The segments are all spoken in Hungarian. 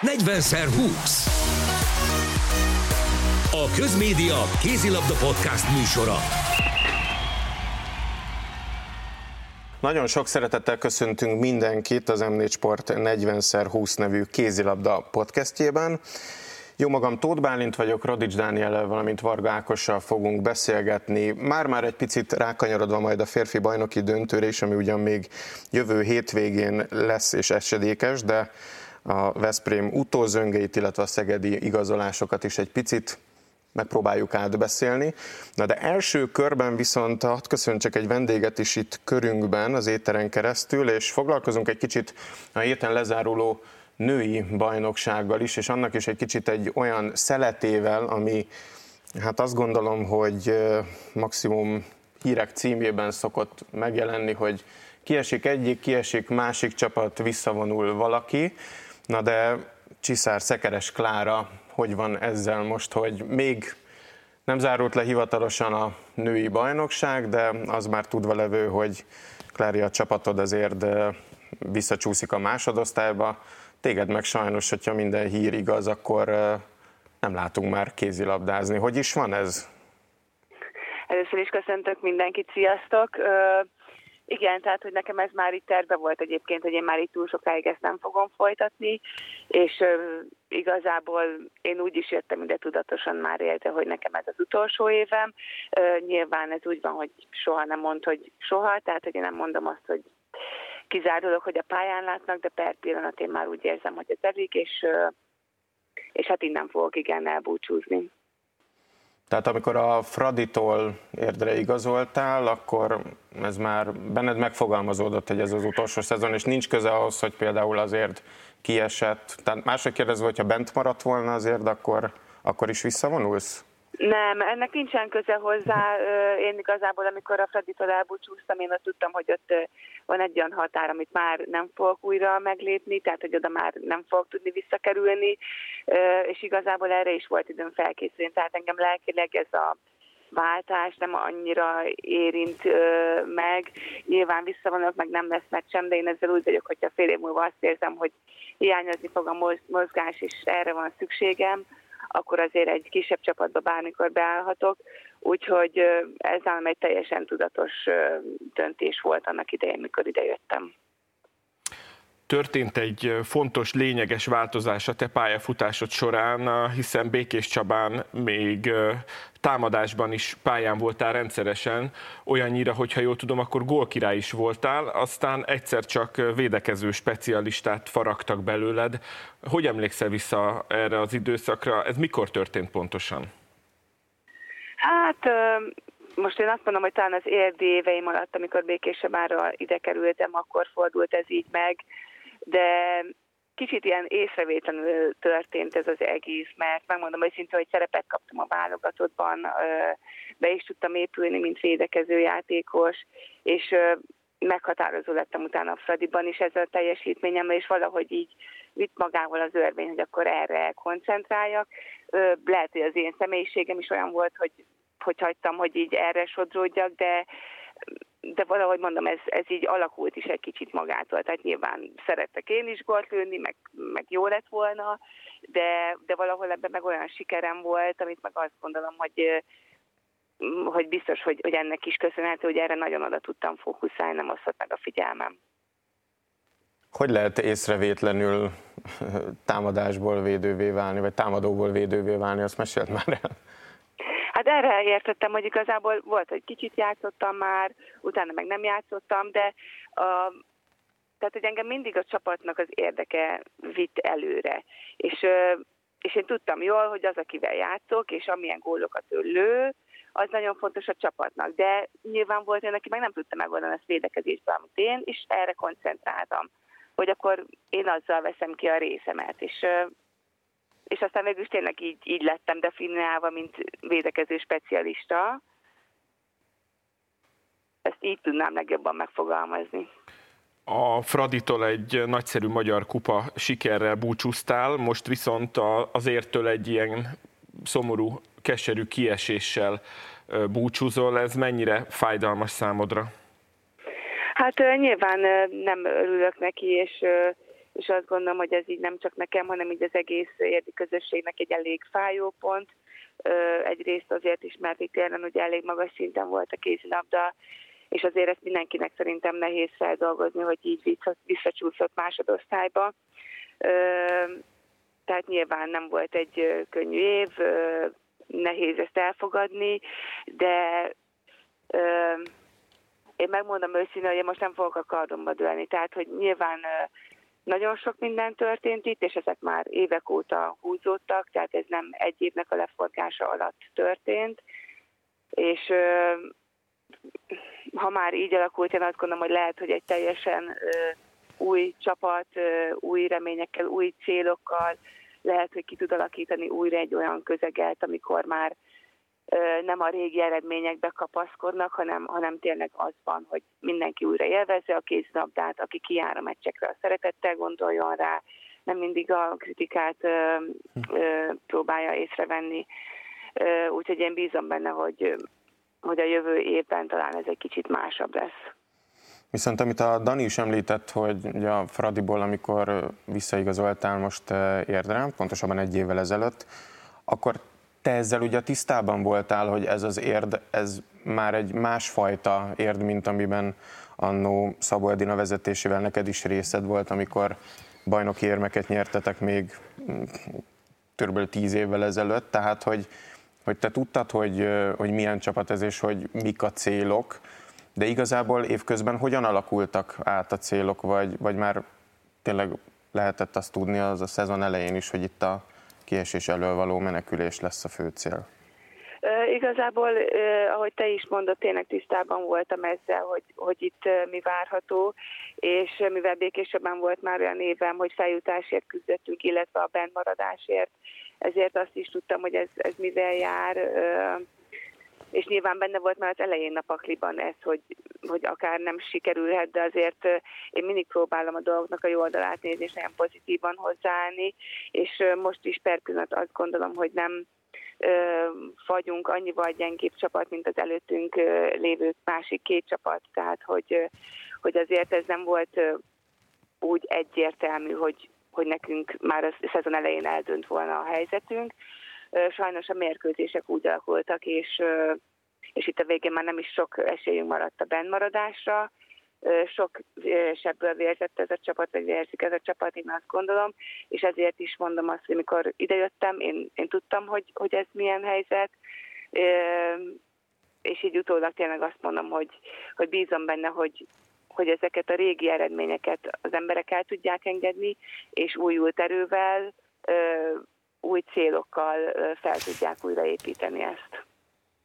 40x20. A Közmédia Kézilabda Podcast műsora. Nagyon sok szeretettel köszöntünk mindenkit az M4 Sport 40x20 nevű kézilabda podcastjében. Jó magam, Tóth Bálint vagyok, Rodics Dániel, valamint Varga Ákossal fogunk beszélgetni. Már-már egy picit rákanyarodva majd a férfi bajnoki döntőre is, ami ugyan még jövő hétvégén lesz és esedékes, de a Veszprém utózöngeit, illetve a szegedi igazolásokat is egy picit megpróbáljuk átbeszélni. Na de első körben viszont hadd köszöntsek egy vendéget is itt körünkben az éteren keresztül, és foglalkozunk egy kicsit a héten lezáruló női bajnoksággal is, és annak is egy kicsit egy olyan szeletével, ami hát azt gondolom, hogy maximum hírek címében szokott megjelenni, hogy kiesik egyik, kiesik másik csapat, visszavonul valaki. Na de Csiszár Szekeres Klára, hogy van ezzel most, hogy még nem zárult le hivatalosan a női bajnokság, de az már tudva levő, hogy Klári a csapatod azért visszacsúszik a másodosztályba. Téged meg sajnos, hogyha minden hír igaz, akkor nem látunk már kézilabdázni. Hogy is van ez? Először is köszöntök mindenkit, sziasztok! Igen, tehát hogy nekem ez már itt terve volt egyébként, hogy én már itt túl sokáig ezt nem fogom folytatni, és uh, igazából én úgy is jöttem ide tudatosan már élte, hogy nekem ez az utolsó évem. Uh, nyilván ez úgy van, hogy soha nem mond, hogy soha, tehát hogy én nem mondom azt, hogy kizárólag, hogy a pályán látnak, de per pillanat én már úgy érzem, hogy ez elég, és, uh, és hát innen fogok igen elbúcsúzni. Tehát amikor a Fraditól érdre igazoltál, akkor ez már benned megfogalmazódott, hogy ez az utolsó szezon, és nincs köze ahhoz, hogy például azért kiesett. Tehát máshogy kérdezve, hogyha bent maradt volna azért, akkor, akkor is visszavonulsz? Nem, ennek nincsen köze hozzá. Én igazából, amikor a Freditől elbúcsúztam, én ott tudtam, hogy ott van egy olyan határ, amit már nem fogok újra meglépni, tehát hogy oda már nem fogok tudni visszakerülni, és igazából erre is volt időm felkészülni. Tehát engem lelkileg ez a váltás nem annyira érint ö, meg. Nyilván visszavonok, meg nem lesz meg sem, de én ezzel úgy vagyok, hogyha fél év múlva azt érzem, hogy hiányozni fog a mozgás, és erre van szükségem, akkor azért egy kisebb csapatba bármikor beállhatok. Úgyhogy ez nálam egy teljesen tudatos döntés volt annak idején, mikor idejöttem történt egy fontos, lényeges változás a te pályafutásod során, hiszen Békés Csabán még támadásban is pályán voltál rendszeresen, olyannyira, hogyha jól tudom, akkor gólkirály is voltál, aztán egyszer csak védekező specialistát faragtak belőled. Hogy emlékszel vissza erre az időszakra? Ez mikor történt pontosan? Hát most én azt mondom, hogy talán az érdi éveim alatt, amikor Békésebára ide kerültem, akkor fordult ez így meg de kicsit ilyen észrevétlenül történt ez az egész, mert megmondom őszintén, hogy szerepet kaptam a válogatottban, be is tudtam épülni, mint védekező játékos, és meghatározó lettem utána a Fradiban is ezzel a teljesítményemmel, és valahogy így vitt magával az örvény, hogy akkor erre koncentráljak. Lehet, hogy az én személyiségem is olyan volt, hogy, hogy hagytam, hogy így erre sodródjak, de de valahogy mondom, ez, ez így alakult is egy kicsit magától. Tehát nyilván szerettek én is gólt lőni, meg, meg jó lett volna, de, de valahol ebben meg olyan sikerem volt, amit meg azt gondolom, hogy hogy biztos, hogy, hogy ennek is köszönhető, hogy erre nagyon oda tudtam fókuszálni, nem osztott meg a figyelmem. Hogy lehet észrevétlenül támadásból védővé válni, vagy támadóból védővé válni, azt mesélt már el? Hát erre értettem, hogy igazából volt, hogy kicsit játszottam már, utána meg nem játszottam, de a, tehát, hogy engem mindig a csapatnak az érdeke vitt előre. És, és én tudtam jól, hogy az, akivel játszok, és amilyen gólokat ő lő, az nagyon fontos a csapatnak. De nyilván volt olyan, aki meg nem tudta megoldani ezt védekezésben, amit én, és erre koncentráltam, hogy akkor én azzal veszem ki a részemet. És és aztán végül is tényleg így, így lettem definiálva, mint védekező specialista. Ezt így tudnám legjobban megfogalmazni. A Fraditól egy nagyszerű magyar kupa sikerrel búcsúztál, most viszont azértől egy ilyen szomorú, keserű kieséssel búcsúzol. Ez mennyire fájdalmas számodra? Hát nyilván nem örülök neki, és és azt gondolom, hogy ez így nem csak nekem, hanem így az egész érdi közösségnek egy elég fájó pont. Egyrészt azért is, mert itt télen ugye elég magas szinten volt a kézilabda, és azért ezt mindenkinek szerintem nehéz feldolgozni, hogy így visszacsúszott másodosztályba. Tehát nyilván nem volt egy könnyű év, nehéz ezt elfogadni, de én megmondom őszintén, hogy én most nem fogok a kardomba dőlni. Tehát, hogy nyilván nagyon sok minden történt itt, és ezek már évek óta húzódtak, tehát ez nem egy évnek a leforgása alatt történt. És ha már így alakult, én azt gondolom, hogy lehet, hogy egy teljesen új csapat, új reményekkel, új célokkal, lehet, hogy ki tud alakítani újra egy olyan közeget, amikor már nem a régi eredményekbe kapaszkodnak, hanem, hanem tényleg az van, hogy mindenki újra élvezze a kézlabdát, aki kijár a meccsekre, a szeretettel gondoljon rá, nem mindig a kritikát ö, ö, próbálja észrevenni. Úgyhogy én bízom benne, hogy, hogy a jövő évben talán ez egy kicsit másabb lesz. Viszont amit a Dani is említett, hogy ugye a Fradiból, amikor visszaigazoltál most érdre, pontosabban egy évvel ezelőtt, akkor te ezzel ugye tisztában voltál, hogy ez az érd, ez már egy másfajta érd, mint amiben annó Szabó Edina vezetésével neked is részed volt, amikor bajnoki érmeket nyertetek még mm, kb. tíz évvel ezelőtt, tehát hogy, hogy te tudtad, hogy, hogy milyen csapat ez és hogy mik a célok, de igazából évközben hogyan alakultak át a célok, vagy, vagy már tényleg lehetett azt tudni az a szezon elején is, hogy itt a kiesés elől való menekülés lesz a fő cél? Igazából, ahogy te is mondod, tényleg tisztában voltam ezzel, hogy, hogy itt mi várható, és mivel békésebben volt már olyan évem, hogy feljutásért küzdöttünk, illetve a bentmaradásért, ezért azt is tudtam, hogy ez, ez mivel jár, és nyilván benne volt már az elején a pakliban ez, hogy, hogy akár nem sikerülhet, de azért én mindig próbálom a dolgoknak a jó oldalát nézni, és nagyon pozitívan hozzáállni, és most is per pillanat azt gondolom, hogy nem vagyunk annyival gyengébb csapat, mint az előttünk lévő másik két csapat, tehát hogy, hogy azért ez nem volt úgy egyértelmű, hogy, hogy nekünk már a szezon elején eldönt volna a helyzetünk, sajnos a mérkőzések úgy alakultak, és, és itt a végén már nem is sok esélyünk maradt a bennmaradásra. Sok sebből vérzett ez a csapat, vagy vérzik ez a csapat, én azt gondolom, és ezért is mondom azt, hogy amikor idejöttem, én, én tudtam, hogy, hogy ez milyen helyzet, és így utólag tényleg azt mondom, hogy, hogy bízom benne, hogy, hogy ezeket a régi eredményeket az emberek el tudják engedni, és újult erővel új célokkal fel tudják újraépíteni ezt.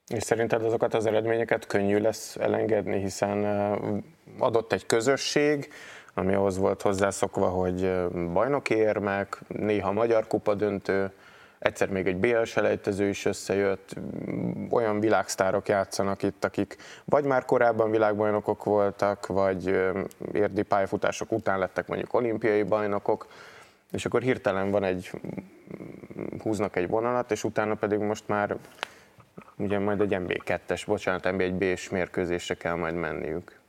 És szerinted azokat az eredményeket könnyű lesz elengedni, hiszen adott egy közösség, ami ahhoz volt hozzászokva, hogy bajnoki érmek, néha magyar kupa döntő, egyszer még egy BL selejtező is összejött, olyan világsztárok játszanak itt, akik vagy már korábban világbajnokok voltak, vagy érdi pályafutások után lettek mondjuk olimpiai bajnokok, és akkor hirtelen van egy, húznak egy vonalat, és utána pedig most már ugye majd egy MB2-es, bocsánat, MB1B-s mérkőzésre kell majd menniük.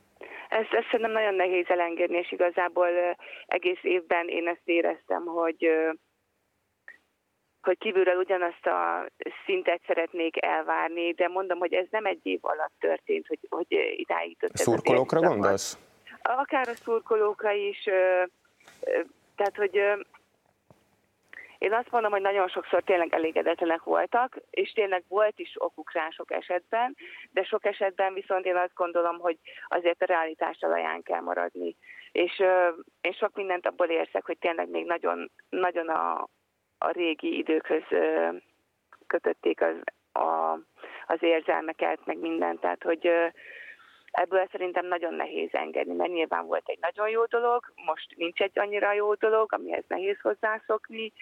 Ezt, ezt szerintem nagyon nehéz elengedni, és igazából egész évben én ezt éreztem, hogy hogy kívülről ugyanazt a szintet szeretnék elvárni, de mondom, hogy ez nem egy év alatt történt, hogy, hogy idáig jutott. Szurkolókra gondolsz? Akár a szurkolókra is, tehát, hogy én azt mondom, hogy nagyon sokszor tényleg elégedetlenek voltak, és tényleg volt is okuk rá sok esetben, de sok esetben viszont én azt gondolom, hogy azért a realitás talaján kell maradni. És uh, én sok mindent abból érzek, hogy tényleg még nagyon, nagyon a, a régi időkhöz uh, kötötték az, a, az érzelmeket, meg mindent. Tehát, hogy uh, ebből szerintem nagyon nehéz engedni, mert nyilván volt egy nagyon jó dolog, most nincs egy annyira jó dolog, amihez nehéz hozzászokni,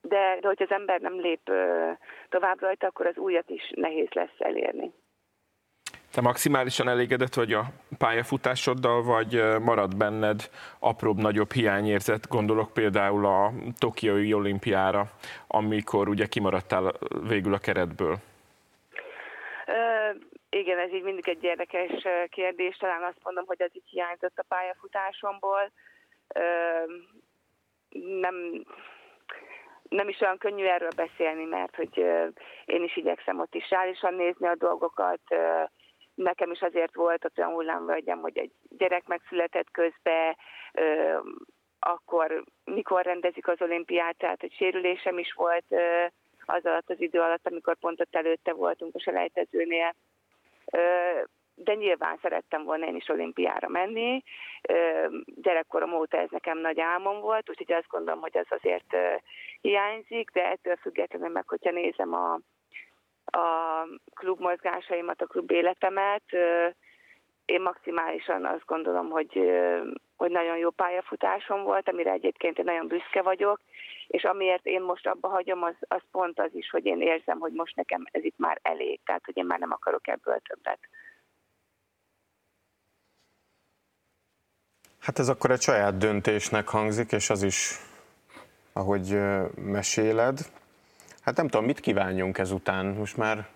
de, de hogy az ember nem lép tovább rajta, akkor az újat is nehéz lesz elérni. Te maximálisan elégedett vagy a pályafutásoddal, vagy marad benned apróbb-nagyobb hiányérzet? Gondolok például a Tokiói olimpiára, amikor ugye kimaradtál végül a keretből. Igen, ez így mindig egy érdekes kérdés. Talán azt mondom, hogy az így hiányzott a pályafutásomból. Nem, nem is olyan könnyű erről beszélni, mert hogy én is igyekszem ott is reálisan nézni a dolgokat. Nekem is azért volt ott olyan hullámvölgyem, hogy egy gyerek megszületett közbe, akkor mikor rendezik az olimpiát, tehát hogy sérülésem is volt az alatt az idő alatt, amikor pont ott előtte voltunk a selejtezőnél de nyilván szerettem volna én is olimpiára menni. Gyerekkorom óta ez nekem nagy álmom volt, úgyhogy azt gondolom, hogy az azért hiányzik, de ettől függetlenül meg, hogyha nézem a, a klub mozgásaimat, a klub életemet, én maximálisan azt gondolom, hogy, hogy nagyon jó pályafutásom volt, amire egyébként én nagyon büszke vagyok, és amiért én most abba hagyom, az, az pont az is, hogy én érzem, hogy most nekem ez itt már elég, tehát hogy én már nem akarok ebből többet. Hát ez akkor egy saját döntésnek hangzik, és az is, ahogy meséled. Hát nem tudom, mit kívánjunk ezután. Most már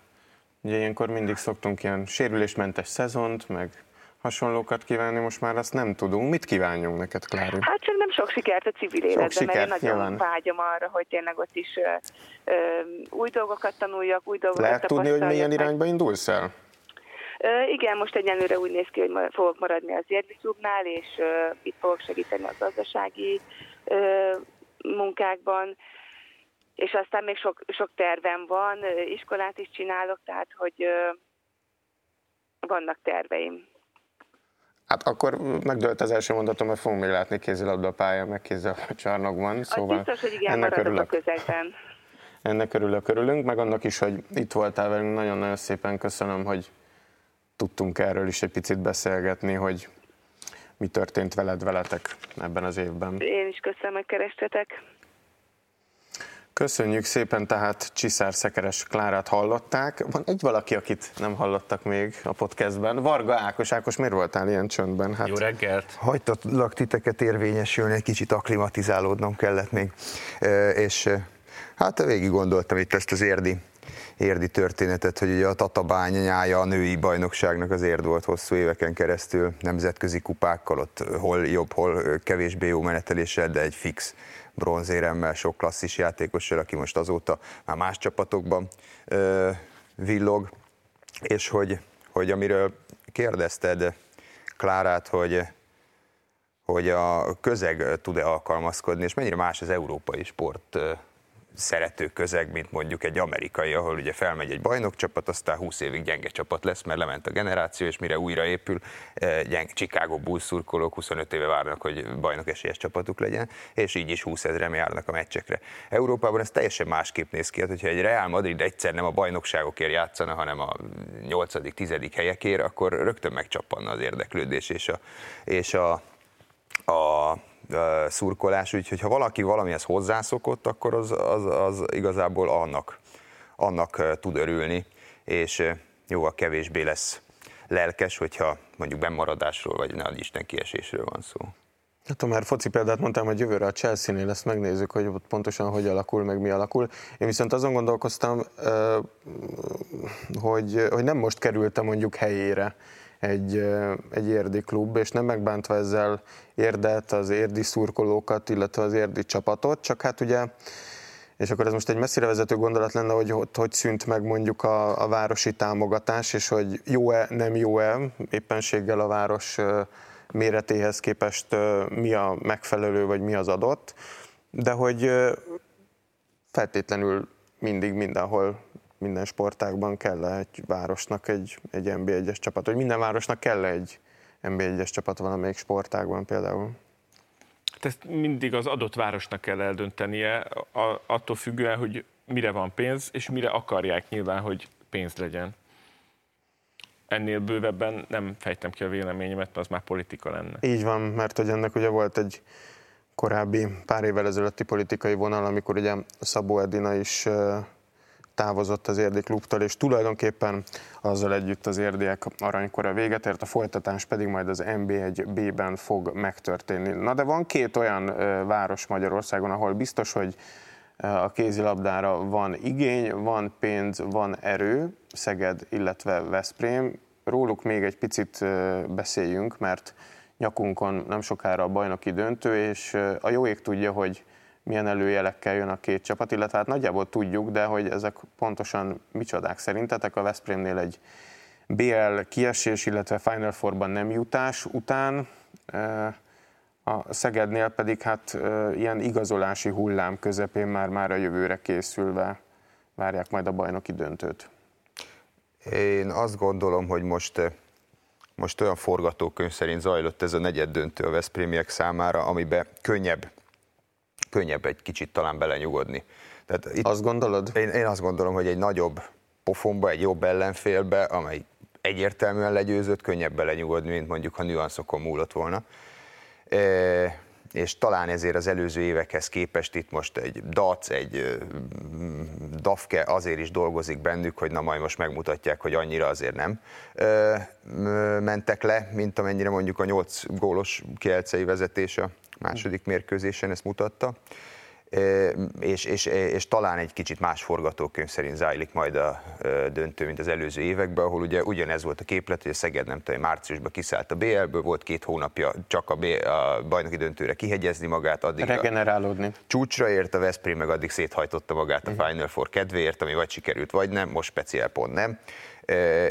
ugye ilyenkor mindig szoktunk ilyen sérülésmentes szezont, meg hasonlókat kívánni, most már azt nem tudunk. Mit kívánjunk neked, Klári? Hát csak nem sok sikert a civil életben, mert én nagyon nyilván. vágyom arra, hogy tényleg ott is ö, ö, új dolgokat tanuljak, új dolgokat Lehet tudni, hogy milyen irányba indulsz el? Igen, most egyenlőre úgy néz ki, hogy fogok maradni az Érdi klubnál, és itt fogok segíteni a gazdasági munkákban, és aztán még sok, sok tervem van, iskolát is csinálok, tehát hogy vannak terveim. Hát akkor megdőlt az első mondatom, mert fogunk még látni kézilabda pálya, meg kézilabda csarnokban. Szóval az biztos, hogy igen, ennek örülök. a közegben. Ennek örülök, örülünk, meg annak is, hogy itt voltál velünk. Nagyon-nagyon szépen köszönöm, hogy tudtunk erről is egy picit beszélgetni, hogy mi történt veled, veletek ebben az évben. Én is köszönöm, hogy kerestetek. Köszönjük szépen, tehát Csiszár Szekeres Klárát hallották. Van egy valaki, akit nem hallottak még a podcastben. Varga Ákos. Ákos, miért voltál ilyen csöndben? Hát, Jó reggelt! Hagytatlak titeket érvényesülni, egy kicsit aklimatizálódnom kellett még. És hát végig gondoltam itt ezt az érdi érdi történetet, hogy ugye a tatabányája a női bajnokságnak az érd volt hosszú éveken keresztül, nemzetközi kupákkal, ott hol jobb, hol kevésbé jó meneteléssel, de egy fix bronzéremmel, sok klasszis játékossal, aki most azóta már más csapatokban ö, villog, és hogy, hogy amiről kérdezted Klárát, hogy, hogy a közeg tud-e alkalmazkodni, és mennyire más az európai sport szerető közeg, mint mondjuk egy amerikai, ahol ugye felmegy egy bajnokcsapat, aztán 20 évig gyenge csapat lesz, mert lement a generáció, és mire újra épül, eh, gyenge Chicago Bulls szurkolók 25 éve várnak, hogy bajnok esélyes csapatuk legyen, és így is 20 ezeren járnak a meccsekre. Európában ez teljesen másképp néz ki, hát, hogyha egy Real Madrid egyszer nem a bajnokságokért játszana, hanem a 8.-10. helyekért, akkor rögtön megcsappanna az érdeklődés és a, és a, a szurkolás, úgyhogy ha valaki valamihez hozzászokott, akkor az, az, az igazából annak, annak tud örülni, és jóval kevésbé lesz lelkes, hogyha mondjuk bemaradásról, vagy ne Isten kiesésről van szó. Hát ha már foci példát mondtam, hogy jövőre a Chelsea-nél ezt megnézzük, hogy ott pontosan hogy alakul, meg mi alakul. Én viszont azon gondolkoztam, hogy, hogy nem most kerültem mondjuk helyére egy, egy érdi klub, és nem megbántva ezzel érdet, az érdi szurkolókat, illetve az érdi csapatot, csak hát ugye és akkor ez most egy messzire vezető gondolat lenne, hogy hogy, szűnt meg mondjuk a, a városi támogatás, és hogy jó-e, nem jó-e éppenséggel a város méretéhez képest mi a megfelelő, vagy mi az adott, de hogy feltétlenül mindig mindenhol minden sportágban kell egy városnak egy, egy NB1-es csapat, vagy minden városnak kell egy NB1-es csapat valamelyik sportágban például? Hát ezt mindig az adott városnak kell eldöntenie, attól függően, hogy mire van pénz, és mire akarják nyilván, hogy pénz legyen. Ennél bővebben nem fejtem ki a véleményemet, mert az már politika lenne. Így van, mert hogy ennek ugye volt egy korábbi pár évvel ezelőtti politikai vonal, amikor ugye Szabó Edina is távozott az érdi klubtól, és tulajdonképpen azzal együtt az érdiek aranykora véget ért, a folytatás pedig majd az NB1B-ben fog megtörténni. Na de van két olyan város Magyarországon, ahol biztos, hogy a kézilabdára van igény, van pénz, van erő, Szeged, illetve Veszprém. Róluk még egy picit beszéljünk, mert nyakunkon nem sokára a bajnoki döntő, és a jó ég tudja, hogy milyen előjelekkel jön a két csapat, illetve hát nagyjából tudjuk, de hogy ezek pontosan micsodák szerintetek. A Veszprémnél egy BL kiesés, illetve Final Four-ban nem jutás után, a Szegednél pedig hát ilyen igazolási hullám közepén már-már a jövőre készülve várják majd a bajnoki döntőt. Én azt gondolom, hogy most, most olyan forgatókönyv szerint zajlott ez a negyed döntő a Veszprémiek számára, amiben könnyebb, könnyebb egy kicsit talán belenyugodni. Tehát itt azt gondolod? Én, én azt gondolom, hogy egy nagyobb pofonba, egy jobb ellenfélbe, amely egyértelműen legyőzött, könnyebb belenyugodni, mint mondjuk, ha nüanszokon múlott volna és talán ezért az előző évekhez képest itt most egy DAC, egy DAFKE azért is dolgozik bennük, hogy na majd most megmutatják, hogy annyira azért nem mentek le, mint amennyire mondjuk a 8 gólos kielcei vezetés a második mérkőzésen ezt mutatta és, és, és talán egy kicsit más forgatókönyv szerint zajlik majd a döntő, mint az előző években, ahol ugye ugyanez volt a képlet, hogy a Szeged nem tudom, márciusban kiszállt a BL-ből, volt két hónapja csak a, B, a bajnoki döntőre kihegyezni magát, addig regenerálódni. Csúcsra ért a Veszprém, meg addig széthajtotta magát a. Final Four kedvéért, ami vagy sikerült, vagy nem, most speciál pont nem,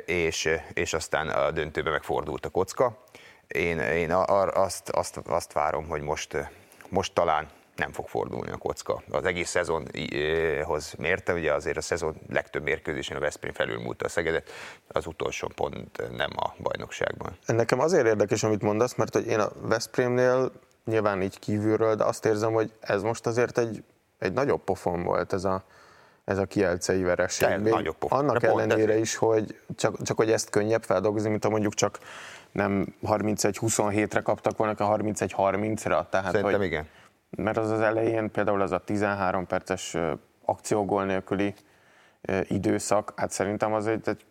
és, és aztán a döntőbe megfordult a kocka. Én, én azt, azt, azt várom, hogy most, most talán nem fog fordulni a kocka. Az egész szezonhoz mérte, ugye azért a szezon legtöbb mérkőzésén a Veszprém felülmúlta a Szegedet, az utolsó pont nem a bajnokságban. Nekem azért érdekes, amit mondasz, mert hogy én a Veszprémnél nyilván így kívülről, de azt érzem, hogy ez most azért egy, egy nagyobb pofon volt ez a, ez a kielcei vereség. Még nagyobb pofon. Annak ellenére is, hogy csak, csak hogy ezt könnyebb feldolgozni, mint ha mondjuk csak nem 31-27-re kaptak volna, hanem 31-30-ra. Tehát, Szerintem hogy, igen mert az az elején például az a 13 perces akciógól nélküli időszak, hát szerintem az egy, egy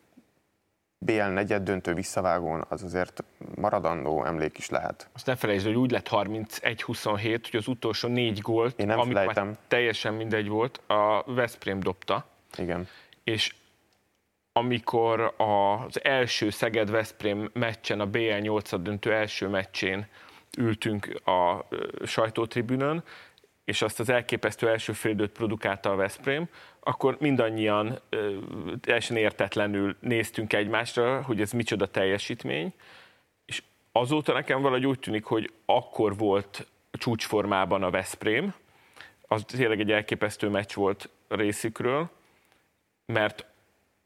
BL negyed döntő visszavágón az azért maradandó emlék is lehet. Azt ne felejtsd, hogy úgy lett 31-27, hogy az utolsó négy gólt, Én nem amik felejtem. már teljesen mindegy volt, a Veszprém dobta. Igen. És amikor az első Szeged-Veszprém meccsen, a BL 8 döntő első meccsén ültünk a sajtótribünön, és azt az elképesztő első félidőt produkálta a Veszprém, akkor mindannyian teljesen értetlenül néztünk egymásra, hogy ez micsoda teljesítmény, és azóta nekem valahogy úgy tűnik, hogy akkor volt csúcsformában a Veszprém, az tényleg egy elképesztő meccs volt részükről, mert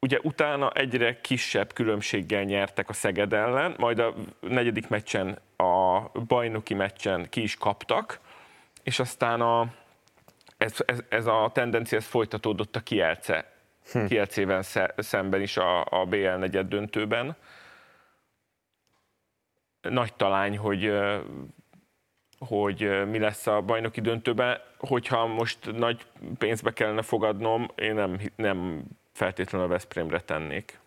ugye utána egyre kisebb különbséggel nyertek a Szeged ellen, majd a negyedik meccsen, a bajnoki meccsen ki is kaptak, és aztán a, ez, ez, ez a tendencia ez folytatódott a Kielce, hm. Kielcével szemben is a, a BL negyed döntőben. Nagy talány, hogy hogy mi lesz a bajnoki döntőben. Hogyha most nagy pénzbe kellene fogadnom, én nem, nem feltétlenül a Veszprémre tennék.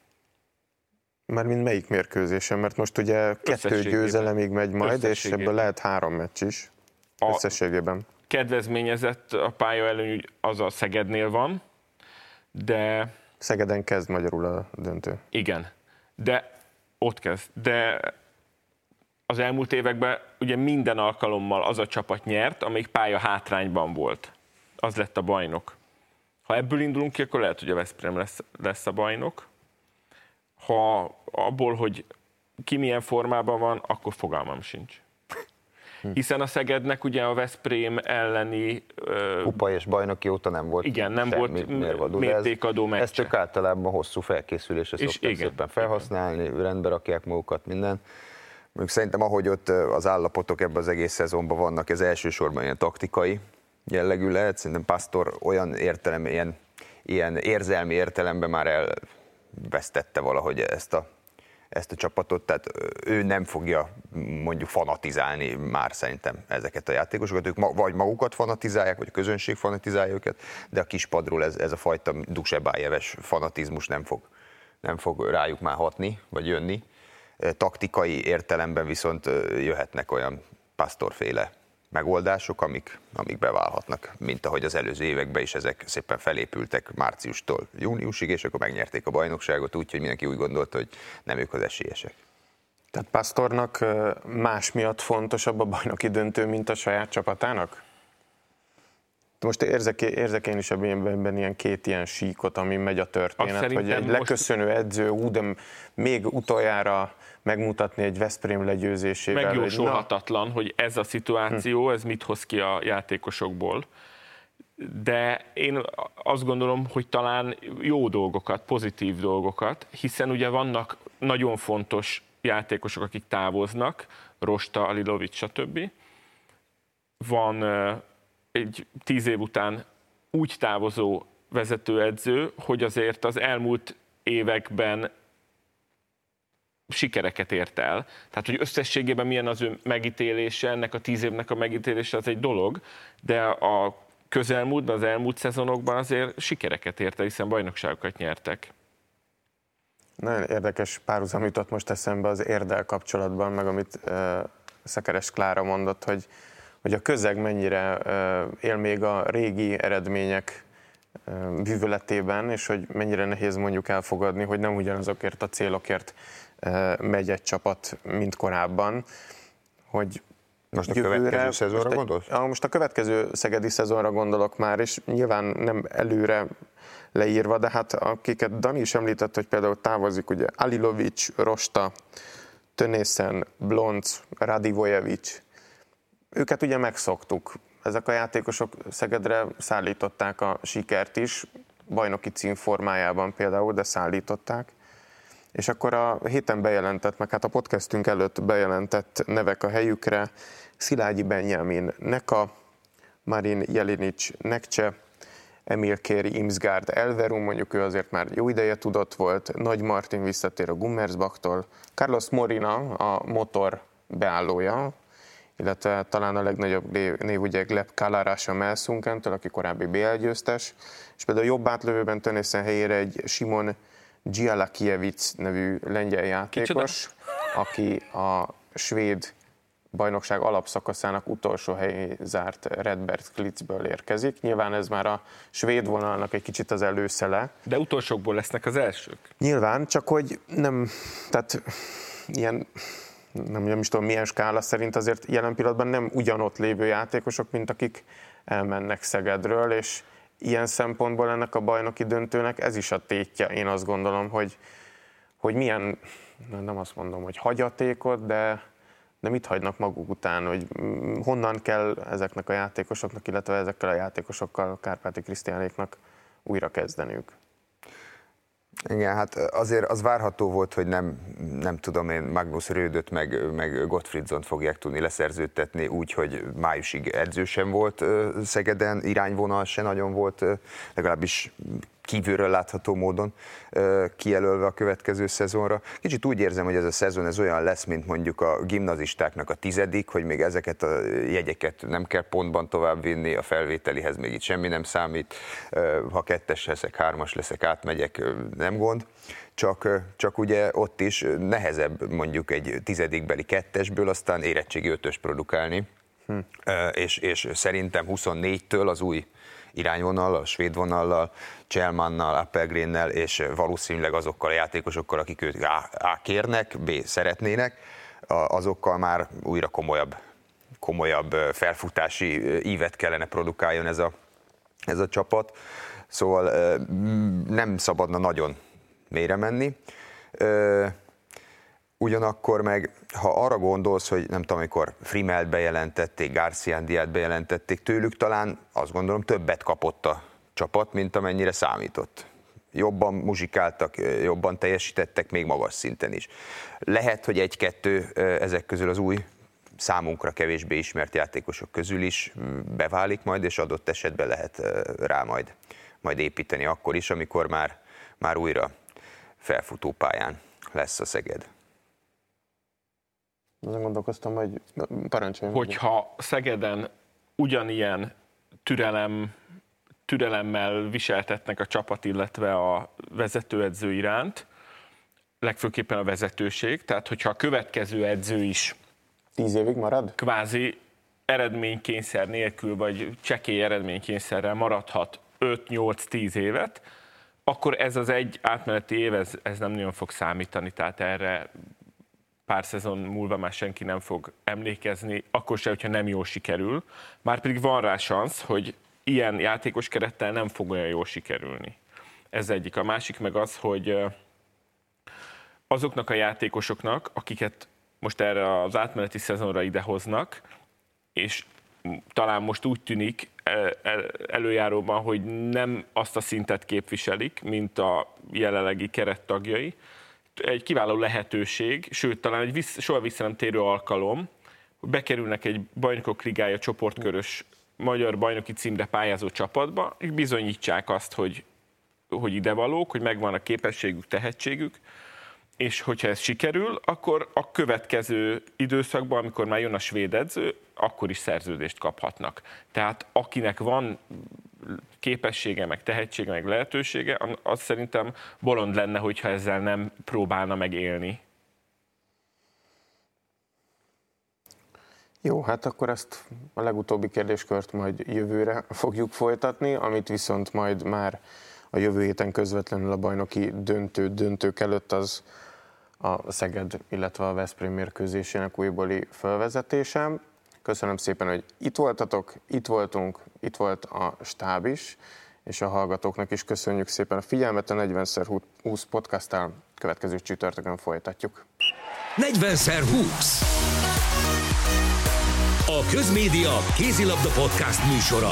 Már mint melyik mérkőzésen? Mert most ugye kettő győzelemig megy majd, és ebből lehet három meccs is összességében. A kedvezményezett a pálya előny az a Szegednél van, de... Szegeden kezd magyarul a döntő. Igen, de ott kezd. De az elmúlt években ugye minden alkalommal az a csapat nyert, amelyik pálya hátrányban volt. Az lett a bajnok. Ha ebből indulunk ki, akkor lehet, hogy a Veszprém lesz, lesz a bajnok. Ha abból, hogy ki milyen formában van, akkor fogalmam sincs. Hiszen a Szegednek ugye a Veszprém elleni... Kupa és bajnoki óta nem volt Igen, nem volt mérvadó, mértékadó ez, ez csak általában hosszú felkészülésre igen, szépen felhasználni, igen. rendbe rakják magukat, minden. Mondjuk szerintem, ahogy ott az állapotok ebben az egész szezonban vannak, ez elsősorban ilyen taktikai, jellegű lehet. Szerintem Pastor olyan értelem, ilyen, ilyen érzelmi értelemben már elvesztette valahogy ezt a, ezt a csapatot, tehát ő nem fogja mondjuk fanatizálni már szerintem ezeket a játékosokat, ők vagy magukat fanatizálják, vagy a közönség fanatizálja őket, de a kispadról ez, ez a fajta dusebájeves fanatizmus nem fog, nem fog rájuk már hatni, vagy jönni. Taktikai értelemben viszont jöhetnek olyan pastorféle megoldások, amik, amik beválhatnak, mint ahogy az előző években is ezek szépen felépültek márciustól júniusig, és akkor megnyerték a bajnokságot úgy, hogy mindenki úgy gondolta, hogy nem ők az esélyesek. Tehát Pastornak más miatt fontosabb a bajnoki döntő, mint a saját csapatának? Most érzek, érzek én is ebben ilyen két ilyen síkot, ami megy a történet, hogy egy leköszönő edző, ú, de még utoljára megmutatni egy Veszprém legyőzésével. Megjósolhatatlan, hogy ez a szituáció, hm. ez mit hoz ki a játékosokból. De én azt gondolom, hogy talán jó dolgokat, pozitív dolgokat, hiszen ugye vannak nagyon fontos játékosok, akik távoznak, Rosta, Alilovics, stb. Van egy tíz év után úgy távozó vezetőedző, hogy azért az elmúlt években sikereket ért el. Tehát, hogy összességében milyen az ő megítélése, ennek a tíz évnek a megítélése, az egy dolog, de a közelmúltban, az elmúlt szezonokban azért sikereket ért el, hiszen bajnokságokat nyertek. Nagyon érdekes párhuzam jutott most eszembe az érdel kapcsolatban, meg amit uh, Szekeres Klára mondott, hogy, hogy a közeg mennyire él még a régi eredmények bűvöletében, és hogy mennyire nehéz mondjuk elfogadni, hogy nem ugyanazokért a célokért megy egy csapat, mint korábban, hogy most a jövőre, következő szezonra most a, gondolsz? Most a következő szegedi szezonra gondolok már, és nyilván nem előre leírva, de hát akiket Dani is említett, hogy például távozik ugye Alilovics, Rosta, Tönészen, Blonc, Radivojevics, őket ugye megszoktuk. Ezek a játékosok Szegedre szállították a sikert is, bajnoki cím formájában például, de szállították. És akkor a héten bejelentett, meg hát a podcastünk előtt bejelentett nevek a helyükre, Szilágyi Benjamin, Neka, Marin Jelinic, Nekcse, Emil Kéri, Imsgard, Elverum, mondjuk ő azért már jó ideje tudott volt, Nagy Martin visszatér a Gummersbachtól, Carlos Morina, a motor beállója, illetve talán a legnagyobb név ugye Gleb Kalarás a Melsunkentől, aki korábbi BL győztes, és például jobb átlövőben Tönészen helyére egy Simon Gialakiewicz nevű lengyel játékos, Kicsoda? aki a svéd bajnokság alapszakaszának utolsó helyé zárt Redbert Klitzből érkezik. Nyilván ez már a svéd vonalnak egy kicsit az előszele. De utolsókból lesznek az elsők. Nyilván, csak hogy nem, tehát ilyen nem, nem is tudom milyen skála szerint azért jelen pillanatban nem ugyanott lévő játékosok, mint akik elmennek Szegedről, és ilyen szempontból ennek a bajnoki döntőnek ez is a tétje, én azt gondolom, hogy, hogy milyen, nem azt mondom, hogy hagyatékot, de de mit hagynak maguk után, hogy honnan kell ezeknek a játékosoknak, illetve ezekkel a játékosokkal, Kárpáti Krisztiánéknak újra kezdeniük? Igen, hát azért az várható volt, hogy nem, nem tudom én, Magnus Rődöt meg, meg Gottfriedsont fogják tudni leszerződtetni úgy, hogy májusig edző sem volt Szegeden, irányvonal se nagyon volt, legalábbis kívülről látható módon kijelölve a következő szezonra. Kicsit úgy érzem, hogy ez a szezon ez olyan lesz, mint mondjuk a gimnazistáknak a tizedik, hogy még ezeket a jegyeket nem kell pontban továbbvinni, a felvételihez még itt semmi nem számít, ha kettes leszek, hármas leszek, átmegyek, nem gond csak, csak ugye ott is nehezebb mondjuk egy tizedikbeli kettesből aztán érettségi ötös produkálni, hm. és, és szerintem 24-től az új irányvonal, a svéd vonallal, Cselmannal, Appelgrénnel, és valószínűleg azokkal a játékosokkal, akik őt A kérnek, B szeretnének, azokkal már újra komolyabb, komolyabb felfutási ívet kellene produkáljon ez a, ez a csapat. Szóval nem szabadna nagyon mélyre menni. Ugyanakkor meg, ha arra gondolsz, hogy nem tudom, amikor Frimelt bejelentették, Garcia Diát bejelentették, tőlük talán azt gondolom többet kapott a csapat, mint amennyire számított. Jobban muzsikáltak, jobban teljesítettek, még magas szinten is. Lehet, hogy egy-kettő ezek közül az új számunkra kevésbé ismert játékosok közül is beválik majd, és adott esetben lehet rá majd, majd építeni akkor is, amikor már, már újra felfutó pályán lesz a Szeged. Azon gondolkoztam, hogy parancsoljon. Hogyha Szegeden ugyanilyen türelem, türelemmel viseltetnek a csapat, illetve a vezetőedző iránt, legfőképpen a vezetőség, tehát hogyha a következő edző is tíz évig marad? Kvázi eredménykényszer nélkül, vagy csekély eredménykényszerrel maradhat 5-8-10 évet, akkor ez az egy átmeneti év, ez, ez nem nagyon fog számítani, tehát erre pár szezon múlva már senki nem fog emlékezni, akkor se, hogyha nem jól sikerül. Már pedig van rá szansz, hogy ilyen játékos kerettel nem fog olyan jól sikerülni. Ez egyik. A másik meg az, hogy azoknak a játékosoknak, akiket most erre az átmeneti szezonra idehoznak, és talán most úgy tűnik előjáróban, hogy nem azt a szintet képviselik, mint a jelenlegi kerettagjai. Egy kiváló lehetőség, sőt, talán egy vissz, soha vissza nem térő alkalom, hogy bekerülnek egy bajnokok ligája csoportkörös magyar bajnoki címre pályázó csapatba, és bizonyítsák azt, hogy, hogy idevalók, hogy megvan a képességük, tehetségük, és hogyha ez sikerül, akkor a következő időszakban, amikor már jön a svéd edző, akkor is szerződést kaphatnak. Tehát akinek van képessége, meg tehetsége, meg lehetősége, az szerintem bolond lenne, hogyha ezzel nem próbálna megélni. Jó, hát akkor ezt a legutóbbi kérdéskört majd jövőre fogjuk folytatni, amit viszont majd már a jövő héten közvetlenül a bajnoki döntő döntők előtt az a Szeged, illetve a Veszprém mérkőzésének újbóli felvezetése. Köszönöm szépen, hogy itt voltatok, itt voltunk, itt volt a stáb is, és a hallgatóknak is köszönjük szépen a figyelmet. A 40x20 podcasttal következő csütörtökön folytatjuk. 40x20 A Közmédia Kézilabda Podcast műsora.